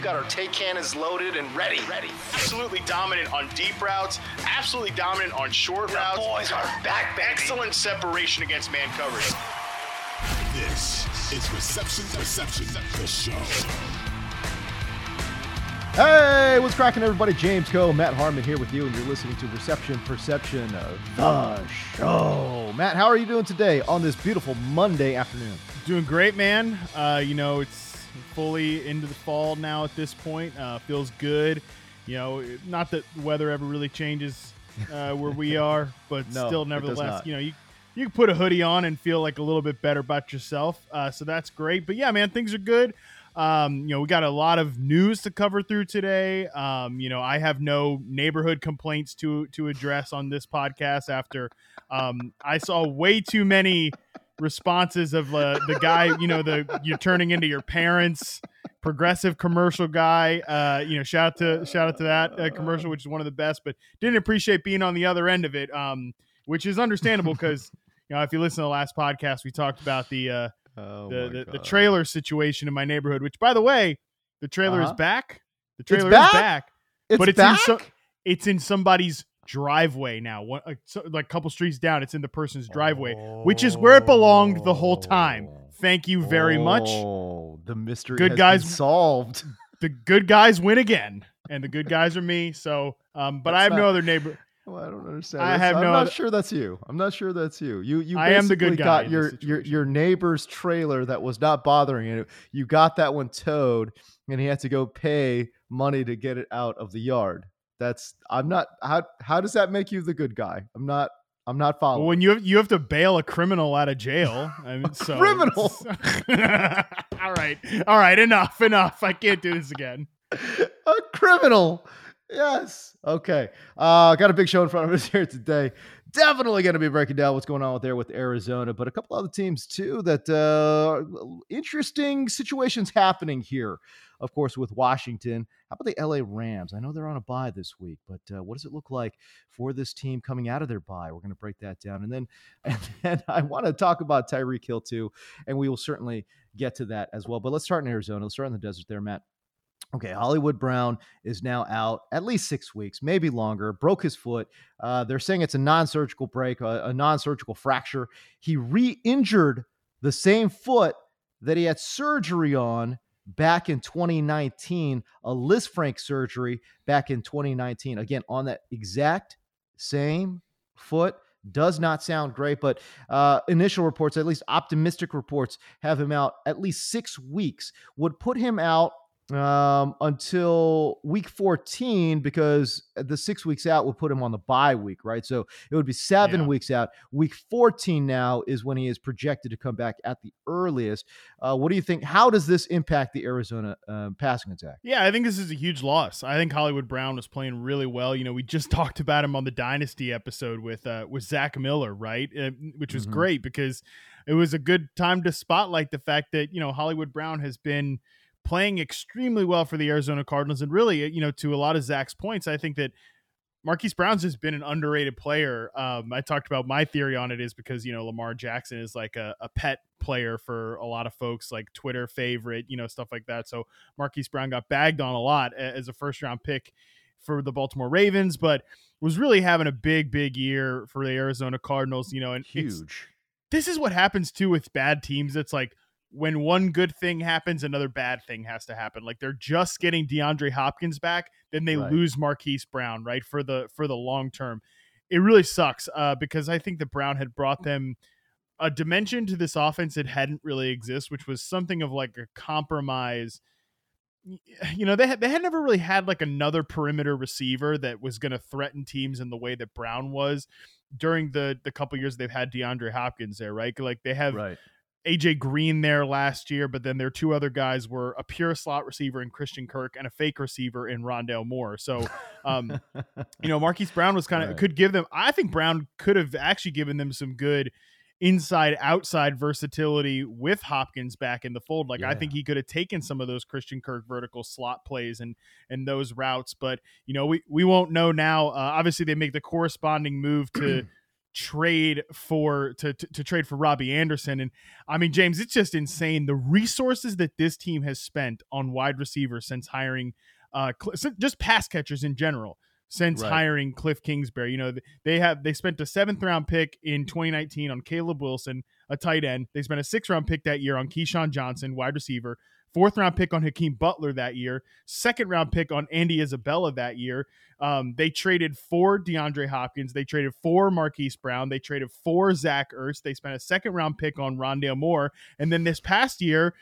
We've got our take cannons loaded and ready. Ready. Absolutely dominant on deep routes. Absolutely dominant on short The routes. boys are back, baby. Excellent separation against man coverage. This is Reception Perception, the show. Hey, what's cracking, everybody? James Koh, Matt Harmon here with you, and you're listening to Reception Perception, uh, the show. Matt, how are you doing today on this beautiful Monday afternoon? Doing great, man. Uh, you know, it's fully into the fall now at this point. Uh, feels good. You know, not that the weather ever really changes uh, where we are, but No, still, nevertheless, you know, you you can put a hoodie on and feel like a little bit better about yourself. Uh, so that's great. But yeah, man, things are good. Um, you know, we got a lot of news to cover through today. Um, you know, I have no neighborhood complaints to to address on this podcast after um, I saw way too many responses of uh, the guy, you know, the you're turning into your parents, progressive commercial guy. Uh, you know, shout out to shout out to that uh, commercial, which is one of the best, but didn't appreciate being on the other end of it, um, which is understandable because you know if you listen to the last podcast, we talked about the uh, Oh, the, the, the trailer situation in my neighborhood. Which, by the way, the trailer is Uh-huh. back. The trailer back? is back, It's but it's back? in so, it's in somebody's driveway now. One, like, so, like a couple streets down, it's in the person's driveway, which is where it belonged the whole time. Thank you very much. Oh, the mystery Good has guys- been solved. The good guys win again, and the good guys are me. So, um, but I That's have no other neighbor. Well, I don't understand. I That's- have I'm no not other- sure that's you. I'm not sure that's you. You you I am the good basically guy got your your your neighbor's trailer that was not bothering you. You got that one towed, and he had to go pay money to get it out of the yard. That's I'm not. How how does that make you the good guy? I'm not. I'm not following. Well, when you have, you have to bail a criminal out of jail, I mean, so criminal? all right, all right, enough, enough. I can't do this again. a criminal. Yes. Okay. Uh, got a big show in front of us here today. Definitely going to be breaking down what's going on with there with Arizona, but a couple other teams too. That uh, interesting situations happening here. Of course, with Washington. How about the LA Rams? I know they're on a bye this week, but uh, what does it look like for this team coming out of their bye? We're going to break that down, and then and then I want to talk about Tyreek Hill too, and we will certainly get to that as well. But let's start in Arizona. Let's start in the desert there, Matt. Okay, Hollywood Brown is now out at least six weeks, maybe longer. Broke his foot. Uh, they're saying it's a non-surgical break, a, a non-surgical fracture. He re-injured the same foot that he had surgery on back in 2019, a Lisfranc surgery back in 2019. Again, on that exact same foot. Does not sound great, but uh, initial reports, at least optimistic reports, have him out at least six weeks. Would put him out um, until week 14 because the six weeks out would put him on the bye week, right? So it would be seven Yeah. weeks out. Week 14 now is when he is projected to come back at the earliest. Uh, what do you think? How does this impact the Arizona um, passing attack? Yeah, I think this is a huge loss. I think Hollywood Brown was playing really well. You know, we just talked about him on the Dynasty episode with uh, with Zach Miller, right? Uh, which was Mhm. great because it was a good time to spotlight the fact that you know Hollywood Brown has been playing extremely well for the Arizona Cardinals, and really, you know, to a lot of Zach's points, I think that Marquise Brown's has been an underrated player. Um, I talked about my theory on it is because you know Lamar Jackson is like a, a pet player for a lot of folks, like Twitter favorite, you know, stuff like that. So Marquise Brown got bagged on a lot as a first round pick for the Baltimore Ravens, but was really having a big, big year for the Arizona Cardinals. You know, and Huge. This is what happens too with bad teams. It's like when one good thing happens, another bad thing has to happen. Like they're just getting DeAndre Hopkins back, then they Right. lose Marquise Brown, right? For the for the long term. It really sucks uh, because I think that Brown had brought them a dimension to this offense that hadn't really exist, which was something of like a compromise. You know, they had they had never really had like another perimeter receiver that was going to threaten teams in the way that Brown was during the the couple years they've had DeAndre Hopkins there, right? Like they have Right. AJ Green there last year, but then their two other guys were a pure slot receiver in Christian Kirk and a fake receiver in Rondale Moore. So, um, you know, Marquise Brown was kind of Right. could give them. I think Brown could have actually given them some good inside outside versatility with Hopkins back in the fold. Like I think he could have taken some of those Christian Kirk vertical slot plays and and those routes. But you know, we we won't know now. Uh, obviously, they make the corresponding move to. trade for to, to to trade for Robby Anderson. And I mean James it's just insane the resources that this team has spent on wide receivers since hiring uh just pass catchers in general since Right. hiring Cliff Kingsbury. You know they have they spent a 7th round pick in 2019 on Caleb Wilson a tight end. They spent a 6th round pick that year on KeeSean Johnson wide receiver fourth round pick on Hakeem Butler that year second round pick on Andy Isabella that year um, they traded for DeAndre Hopkins. They traded for Marquise Brown. They traded for Zach Ertz. They spent a second round pick on Rondale Moore. And then this past year,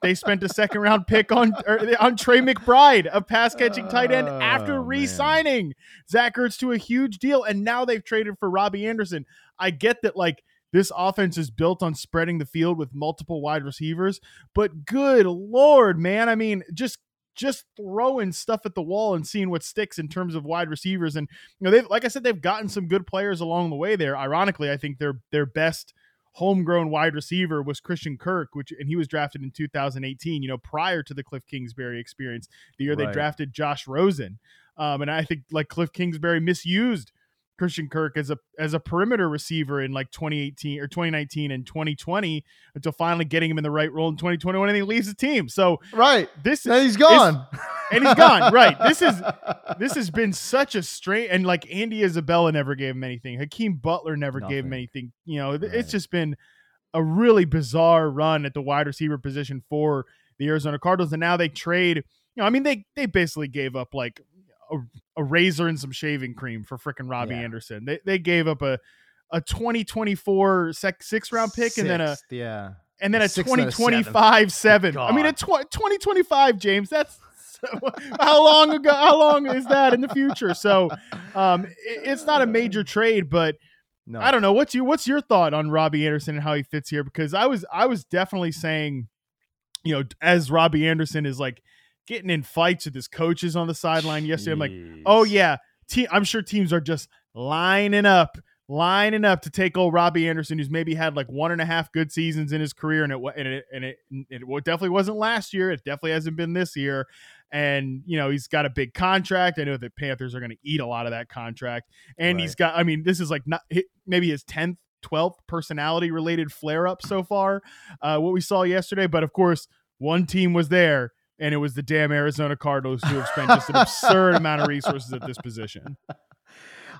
they spent a second round pick on on Trey McBride, a pass catching tight end, after Oh, re signing Zach Ertz to a huge deal. And now they've traded for Robby Anderson. I get that, like, this offense is built on spreading the field with multiple wide receivers, but good lord, man. I mean, just just throwing stuff at the wall and seeing what sticks in terms of wide receivers. And you know, they've like I said, they've gotten some good players along the way there. Ironically, I think their their best homegrown wide receiver was Christian Kirk, which and he was drafted in 2018, you know, prior to the Cliff Kingsbury experience, the year they drafted Josh Rosen. Um, and I think like Cliff Kingsbury misused Christian Kirk as a as a perimeter receiver in like 2018 or 2019 and 2020 until finally getting him in the right role in 2021 and he leaves the team. So Right. this Now he's this- gone. and he's gone. Right. This is this has been such a strange and like Andy Isabella never gave him anything. Hakeem Butler never gave him anything. You know, Right. it's just been a really bizarre run at the wide receiver position for the Arizona Cardinals. And now they trade, you know, I mean, they they basically gave up like a, a razor and some shaving cream for freaking Robby Yeah. Anderson. They they gave up a a 2024 sec, six round pick and then a yeah. and then A a six and a 2025 seven. I mean, a tw- 2025, James. That's how long ago? How long is that in the future? So, um, it- it's not a major trade, but No. I don't know. What's your what's your thought on Robby Anderson and how he fits here? Because I was I was definitely saying, you know, as Robby Anderson is like getting in fights with his coaches on the sideline yesterday. I'm like, oh yeah, te- I'm sure teams are just lining up, lining up to take old Robby Anderson, who's maybe had like one and a half good seasons in his career, and it and it and it, it definitely wasn't last year. It definitely hasn't been this year. And you know he's got a big contract. I know the Panthers are going to eat a lot of that contract, and he's got. I mean, this is like not maybe his tenth. 12th personality related flare up so far, uh, what we saw yesterday. But of course, one team was there, and it was the damn Arizona Cardinals who have spent just an absurd amount of resources at this position.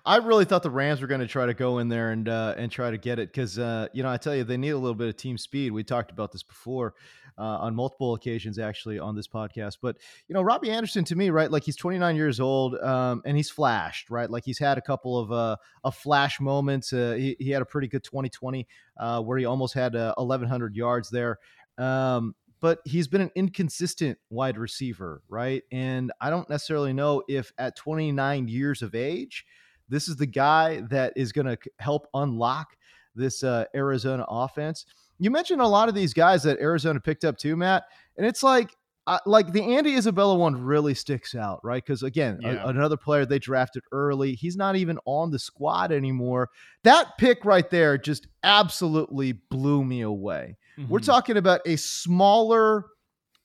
I really thought the Rams were going to try to go in there and uh, and try to get it because uh, you know I tell you they need a little bit of team speed. We talked about this before uh, on multiple occasions actually on this podcast. But you know Robby Anderson to me right like he's 29 years old um, and he's flashed right like he's had a couple of uh, of flash moments. Uh, he he had a pretty good 2020 uh, where he almost had uh, 1100 yards there. Um, but he's been an inconsistent wide receiver, right? And I don't necessarily know if at 29 years of age, this is the guy that is going to help unlock this uh, Arizona offense. You mentioned a lot of these guys that Arizona picked up too, Matt, and it's like uh, like the Andy Isabella one really sticks out, right? Because again, a- another player they drafted early, he's not even on the squad anymore. That pick right there just absolutely blew me away. We're Mhm. talking about a smaller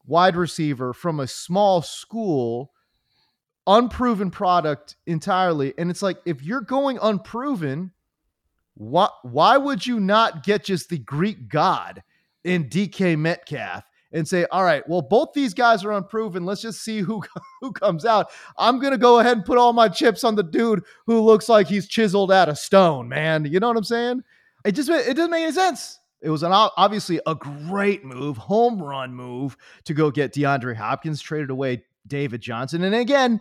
wide receiver from a small school unproven product entirely. And it's like if you're going unproven, why why would you not get just the Greek god in DK Metcalf and say, all right, well, both these guys are unproven. Let's just see who who comes out. I'm gonna go ahead and put all my chips on the dude who looks like he's chiseled out of stone, man. You know what I'm saying? It just it doesn't make any sense. It was an obviously a great move, home run move to go get DeAndre Hopkins, traded away David Johnson. And again,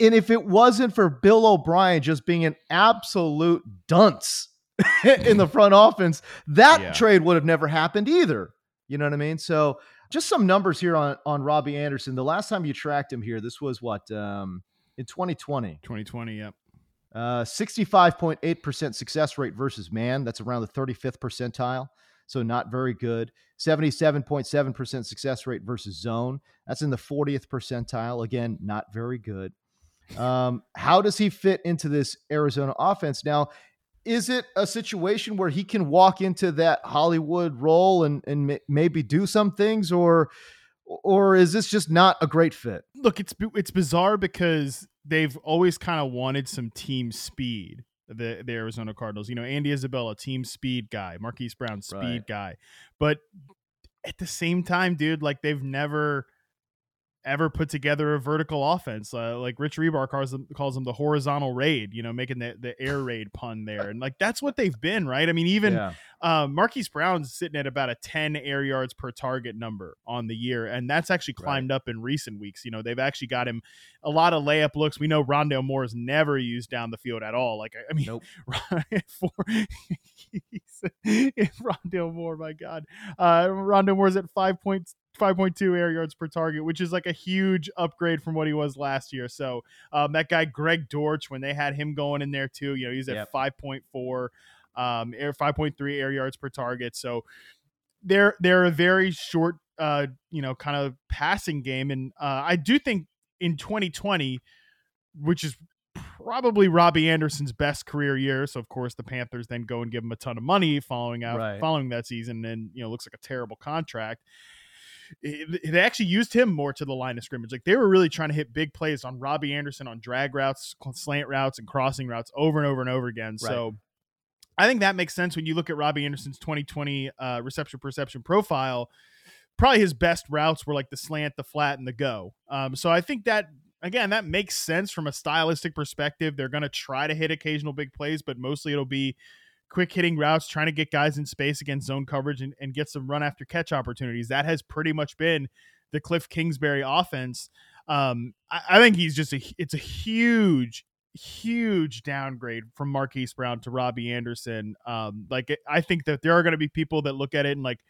and if it wasn't for Bill O'Brien just being an absolute dunce in the front offense, that yeah. trade would have never happened either. You know what I mean? So just some numbers here on on Robby Anderson. The last time you tracked him here, this was what um, in 2020. 2020, yep. Uh, 65.8% success rate versus man. That's around the 35th percentile. So not very good. 77.7% success rate versus zone. That's in the 40th percentile. Again, not very good. Um, how does he fit into this Arizona offense? Now, is it a situation where he can walk into that Hollywood role and, and maybe do some things or or is this just not a great fit? Look, it's it's bizarre because they've always kind of wanted some team speed. The the Arizona Cardinals, you know, Andy Isabella, team speed guy, Marquise Brown, speed right. guy, but at the same time, dude, like they've never ever put together a vertical offense. Uh, like Rich Hribar calls them, calls them the horizontal raid, you know, making the, the air raid pun there. And like that's what they've been, right? I mean, even yeah. Uh, Marquise Brown's sitting at about a 10 air yards per target number on the year. And that's actually climbed right. up in recent weeks. You know, they've actually got him a lot of layup looks. We know Rondale Moore is never used down the field at all. Like, I mean, nope. for, Rondale Moore, my God. Uh, Rondale Moore's at five points 5.2 air yards per target, which is like a huge upgrade from what he was last year. So um, that guy Greg Dortch, when they had him going in there too, you know, he's at yep. 5.4 um, air 5.3 air yards per target. So they're they're a very short, uh, you know, kind of passing game, and uh, I do think in 2020, which is probably Robby Anderson's best career year. So of course the Panthers then go and give him a ton of money following out right. following that season, and you know looks like a terrible contract they actually used him more to the line of scrimmage. Like they were really trying to hit big plays on Robby Anderson on drag routes, slant routes, and crossing routes over and over and over again. Right. So I think that makes sense when you look at Robby Anderson's 2020 uh, reception perception profile. Probably his best routes were like the slant, the flat, and the go. Um, so I think that again that makes sense from a stylistic perspective. They're going to try to hit occasional big plays, but mostly it'll be quick hitting routes, trying to get guys in space against zone coverage and, and get some run after catch opportunities. That has pretty much been the Cliff Kingsbury offense. Um, I, I, think he's just a it's a huge, huge downgrade from Marquise Brown to Robby Anderson. Um, like I think that there are going to be people that look at it and like,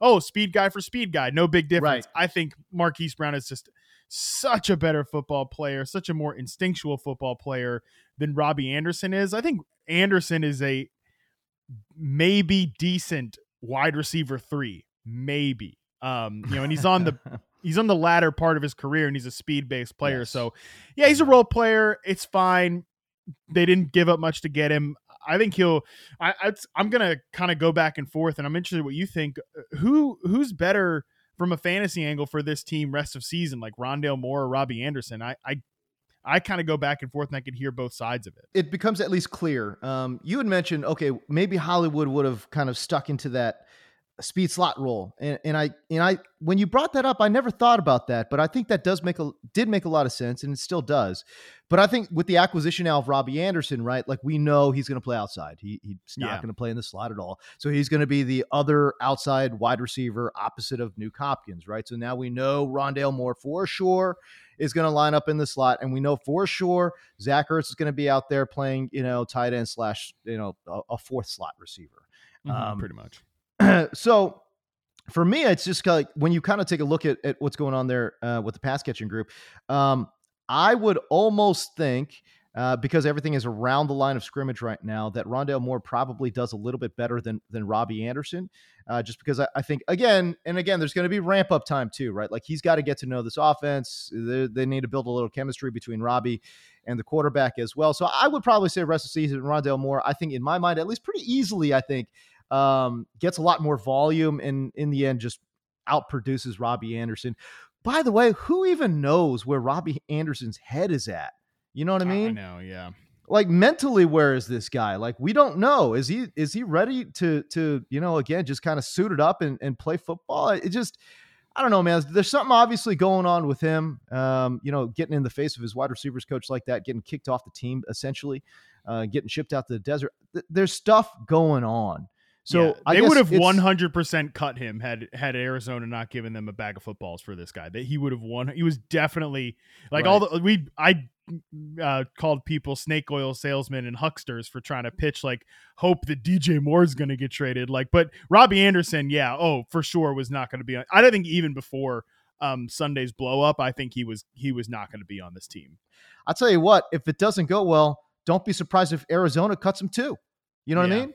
oh, speed guy for speed guy, no big difference. Right. I think Marquise Brown is just such a better football player, such a more instinctual football player than Robby Anderson is. I think Anderson is a maybe decent wide receiver three, maybe. Um, you know, and he's on the he's on the latter part of his career, and he's a speed based player. Yes. So, yeah, he's a role player. It's fine. They didn't give up much to get him. I think he'll. I, I I'm gonna kind of go back and forth, and I'm interested in what you think. Who who's better from a fantasy angle for this team rest of season, like Rondale Moore or Robby Anderson? I I I kind of go back and forth and I could hear both sides of it. It becomes at least clear. Um, you had mentioned, okay, maybe Hollywood would have kind of stuck into that speed slot role. And, and I, and I, when you brought that up, I never thought about that, but I think that does make a, did make a lot of sense and it still does. But I think with the acquisition now of Robby Anderson, right? Like we know he's going to play outside. He, he's not yeah. going to play in the slot at all. So he's going to be the other outside wide receiver opposite of Nuk Hopkins, right? So now we know Rondale Moore for sure is going to line up in the slot, and we know for sure Zach Ertz is going to be out there playing, you know, tight end slash, you know, a, a fourth slot receiver. Mm-hmm, um, pretty much. so for me, it's just like when you kind of take a look at, at what's going on there uh, with the pass catching group. Um, I would almost think uh, because everything is around the line of scrimmage right now, that Rondale Moore probably does a little bit better than than Robby Anderson. Uh, just because I, I, think again and again, there's going to be ramp up time too, right? Like he's got to get to know this offense. They, they, need to build a little chemistry between Robby and the quarterback as well. So I would probably say rest of season, Rondale Moore. I think in my mind, at least pretty easily, I think um, gets a lot more volume and in the end just outproduces Robby Anderson By the way, who even knows where Robby Anderson's head is at? You know what I mean? I know, yeah. Like mentally, where is this guy? Like we don't know. Is he is he ready to to you know again just kind of suit it up and, and play football? It just I don't know, man. There's something obviously going on with him. Um, you know, getting in the face of his wide receivers coach like that, getting kicked off the team essentially, uh, getting shipped out to the desert. There's stuff going on. So yeah, they would have 100% cut him had had Arizona not given them a bag of footballs for this guy. That he would have won. He was definitely like right. all the we I uh, called people snake oil salesmen and hucksters for trying to pitch like hope that DJ Moore is going to get traded. Like, but Robby Anderson, yeah, oh for sure was not going to be on. I don't think even before um, Sunday's blow up, I think he was he was not going to be on this team. I'll tell you what, if it doesn't go well, don't be surprised if Arizona cuts him too. You know what yeah. I mean?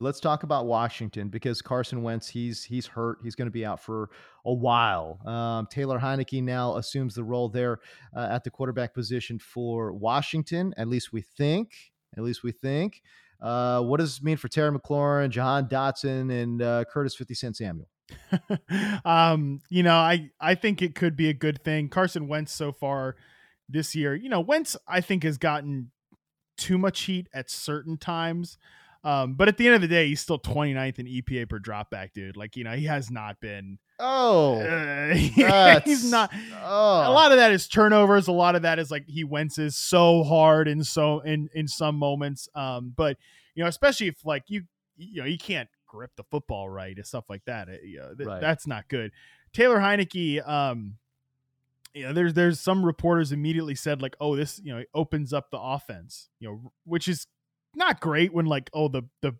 Let's talk about Washington because Carson Wentz he's he's hurt. He's going to be out for a while. Um, Taylor Heinicke now assumes the role there uh, at the quarterback position for Washington. At least we think. At least we think. Uh, what does this mean for Terry McLaurin, Jahan Dotson, and uh, Curtis Fifty Cent Samuel? um, you know, I I think it could be a good thing. Carson Wentz so far this year, you know, Wentz I think has gotten too much heat at certain times. Um, but at the end of the day, he's still 29th in EPA per dropback, dude. Like, you know, he has not been. Oh, uh, he's not. Oh. A lot of that is turnovers. A lot of that is like he wences so hard and so in in some moments. Um, but you know, especially if like you you know you can't grip the football right and stuff like that. It, you know, th- right. That's not good. Taylor Heinicke, um, you know, there's there's some reporters immediately said like, oh, this you know opens up the offense, you know, which is not great when like oh the the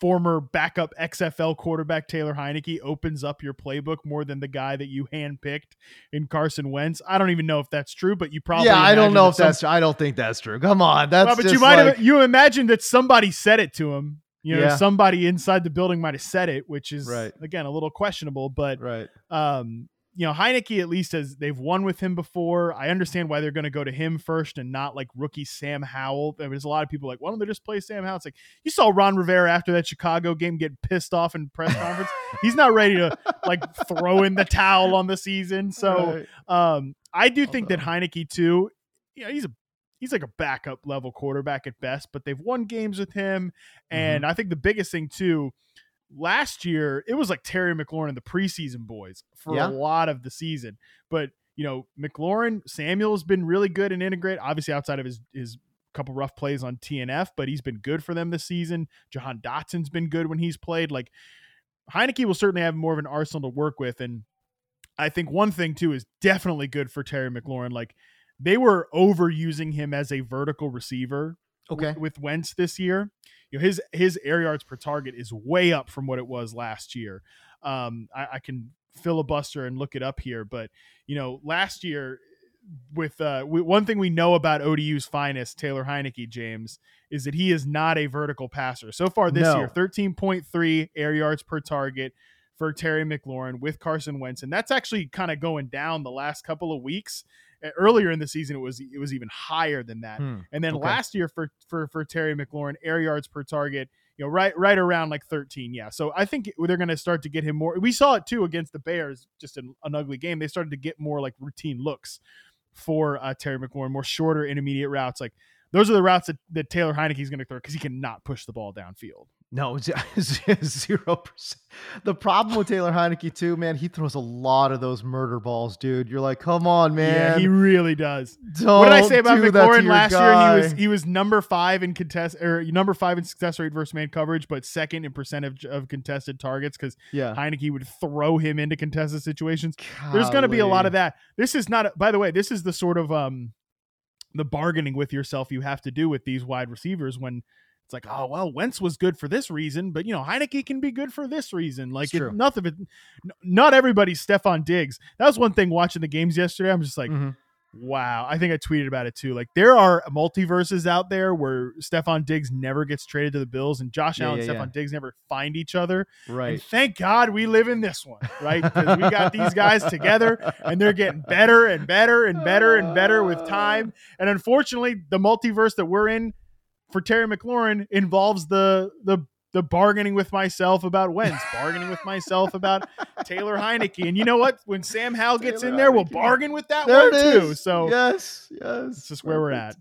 former backup XFL quarterback Taylor Heinicke opens up your playbook more than the guy that you handpicked in Carson Wentz. I don't even know if that's true, but you probably yeah. I don't know if some, that's. I don't think that's true. Come on, that's. Well, but you might like, have you imagine that somebody said it to him. You know, yeah. somebody inside the building might have said it, which is right. again a little questionable. But right. um, you know, Heinicke at least has they've won with him before. I understand why they're going to go to him first and not like rookie Sam Howell. There's a lot of people like, why don't they just play Sam Howell? It's like you saw Ron Rivera after that Chicago game getting pissed off in press conference. He's not ready to like throw in the towel on the season. So um, I do think that Heinicke too. You know, he's a he's like a backup level quarterback at best, but they've won games with him, and mm-hmm. I think the biggest thing too last year it was like Terry McLaurin and the preseason boys for yeah. a lot of the season. But you know, McLaurin Samuel's been really good and integrate. Obviously, outside of his his couple rough plays on TNF, but he's been good for them this season. Jahan Dotson's been good when he's played. Like Heinicke will certainly have more of an arsenal to work with, and I think one thing too is definitely good for Terry McLaurin. Like they were overusing him as a vertical receiver. Okay, with, with Wentz this year you know his his air yards per target is way up from what it was last year. Um, I, I can filibuster and look it up here, but you know last year with uh we, one thing we know about ODU's finest Taylor Heinicke James is that he is not a vertical passer. So far this no. year, 13.3 air yards per target for Terry McLaurin with Carson Wentz and that's actually kind of going down the last couple of weeks earlier in the season it was it was even higher than that. Hmm. And then okay. last year for for for Terry McLaurin, air yards per target, you know, right right around like 13. Yeah. So I think they're going to start to get him more. We saw it too against the Bears, just an, an ugly game. They started to get more like routine looks for uh, Terry McLaurin, more shorter intermediate routes. Like those are the routes that, that Taylor Heinicke is going to throw because he cannot push the ball downfield. No, zero percent. The problem with Taylor Heinicke too, man, he throws a lot of those murder balls, dude. You're like, come on, man. Yeah, he really does. Don't what did I say about McLaurin last guy. year? He was he was number five in contest or number five in success rate versus man coverage, but second in percentage of contested targets because yeah. Heinicke would throw him into contested situations. Golly. There's going to be a lot of that. This is not. By the way, this is the sort of um the bargaining with yourself you have to do with these wide receivers when it's like, oh well, Wentz was good for this reason, but you know Heinicke can be good for this reason. Like it, nothing it, not everybody's Stefon Diggs. That was one thing watching the games yesterday. I'm just like, Mhm. wow. I think I tweeted about it too. Like there are multiverses out there where Stefon Diggs never gets traded to the Bills, and Josh Yeah, Allen yeah, and Stefon yeah. Diggs never find each other. Right. And thank God we live in this one, right? Because we got these guys together and they're getting better and better and better and better with time. And unfortunately, the multiverse that we're in for Terry McLaurin involves the the the bargaining with myself about Wentz, bargaining with myself about Taylor Heinicke. And you know what? When Sam Howell gets Taylor in there, we'll bargain with that There one too. So yes, yes. it's just where we're at.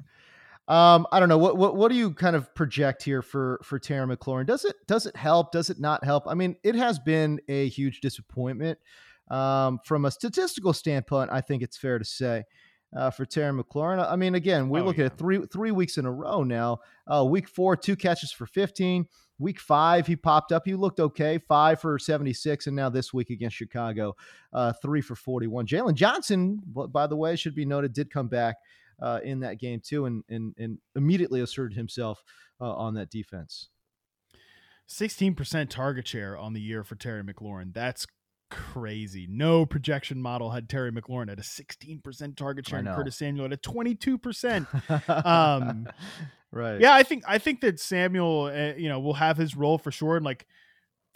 Um, I don't know what what what do you kind of project here for for Terry McLaurin? Does it does it help? Does it not help? I mean, it has been a huge disappointment um, from a statistical standpoint. I think it's fair to say uh, for Terry McLaurin. I mean, again, we're Oh, looking yeah. at three three weeks in a row now. Uh, week four, two catches for fifteen. Week five, he popped up. He looked okay, five for 76. And now this week against Chicago, uh, three for 41. Jaylon Johnson, by the way, should be noted, did come back uh, in that game too and, and, and immediately asserted himself uh, on that defense. 16% target share on the year for Terry McLaurin. That's crazy. No projection model had Terry McLaurin at a 16% target share and. Curtis Samuel at a 22%. Um, right. yeah, I think I think that Samuel, uh, you know, will have his role for sure. And like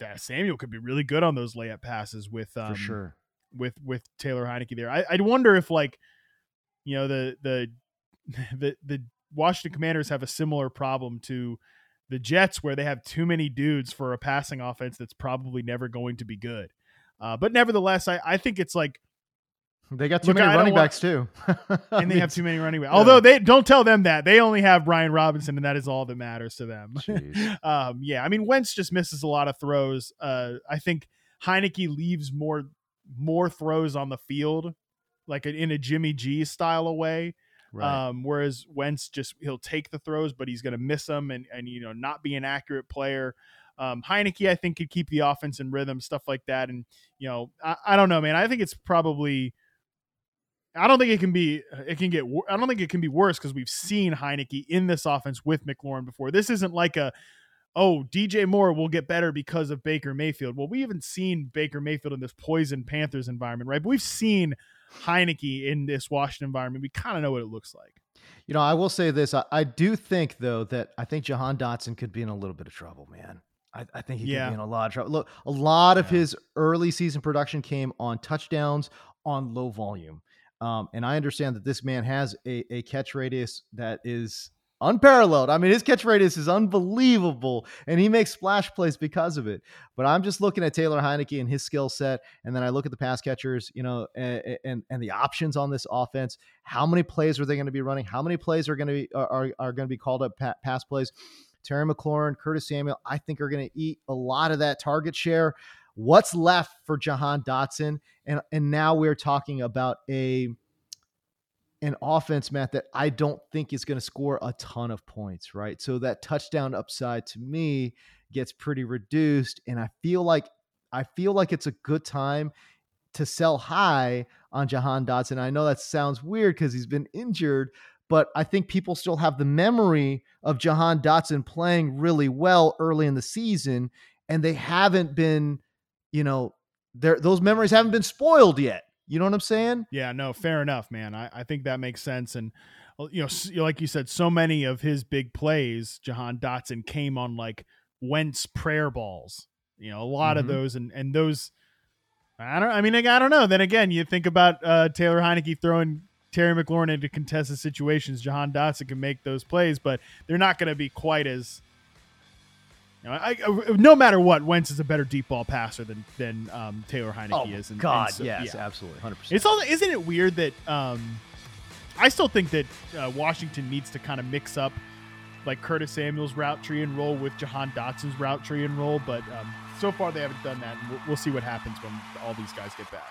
that, Samuel could be really good on those layup passes with um, for sure. with with Taylor Heinicke there. I, I'd wonder if like you know the the the the Washington Commanders have a similar problem to the Jets where they have too many dudes for a passing offense that's probably never going to be good. Uh, but nevertheless, I, I think it's like, They got too Look, many don't running backs too. and they have too many running backs. Although they don't tell them that they only have Brian Robinson, and that is all that matters to them. Um, yeah, I mean Wentz just misses a lot of throws. Uh, I think Heinicke leaves more more throws on the field, like in a Jimmy G style of way. Right. Um, whereas Wentz just he'll take the throws, but he's going to miss them and and you know not be an accurate player. Um, Heinicke, I think, could keep the offense in rhythm, stuff like that. And you know, I, I don't know, man. I think it's probably. I don't think it can be. It can get. I don't think it can be worse because we've seen Heinicke in this offense with McLaurin before. This isn't like a, oh, DJ Moore will get better because of Baker Mayfield. Well, we haven't seen Baker Mayfield in this poison Panthers environment, right? But we've seen Heinicke in this Washington environment. We kind of know what it looks like. You know, I will say this. I, I do think, though, that I think Jahan Dotson could be in a little bit of trouble, man. I, I think he Yeah. could be in a lot of trouble. Look, a lot of his early season production came on touchdowns on low volume. Um, and I understand that this man has a, a catch radius that is unparalleled. I mean, his catch radius is unbelievable, and he makes splash plays because of it. But I'm just looking at Taylor Heinicke and his skill set, and then I look at the pass catchers, you know, and and, and the options on this offense. How many plays are they going to be running? How many plays are going to be are, are, are going to be called up pa- pass plays? Terry McLaurin, Curtis Samuel, I think are going to eat a lot of that target share. What's left for Jahan Dotson? And and now we're talking about a an offense, Matt, that I don't think is going to score a ton of points, right? So that touchdown upside to me gets pretty reduced. And I feel like I feel like it's a good time to sell high on Jahan Dotson. I know that sounds weird because he's been injured, but I think people still have the memory of Jahan Dotson playing really well early in the season, and they haven't been, you know, those memories haven't been spoiled yet. You know what I'm saying? Yeah, no, fair enough, man. I, I think that makes sense. And you know, like you said, so many of his big plays, Jahan Dotson came on like Wentz prayer balls. You know, a lot Mhm. of those, and and those. I don't. I mean, I don't know. Then again, you think about uh, Taylor Heinicke throwing Terry McLaurin into contested situations. Jahan Dotson can make those plays, but they're not going to be quite as. You know, I, I- no matter what, Wentz is a better deep ball passer than than um, Taylor Heinicke is. And, and so- yeah. absolutely, hundred percent. It's all. Isn't it weird that um, I still think that uh, Washington needs to kind of mix up like Curtis Samuel's route tree and roll with Jahan Dotson's route tree and roll, but um, so far they haven't done that. And we'll, we'll see what happens when all these guys get back.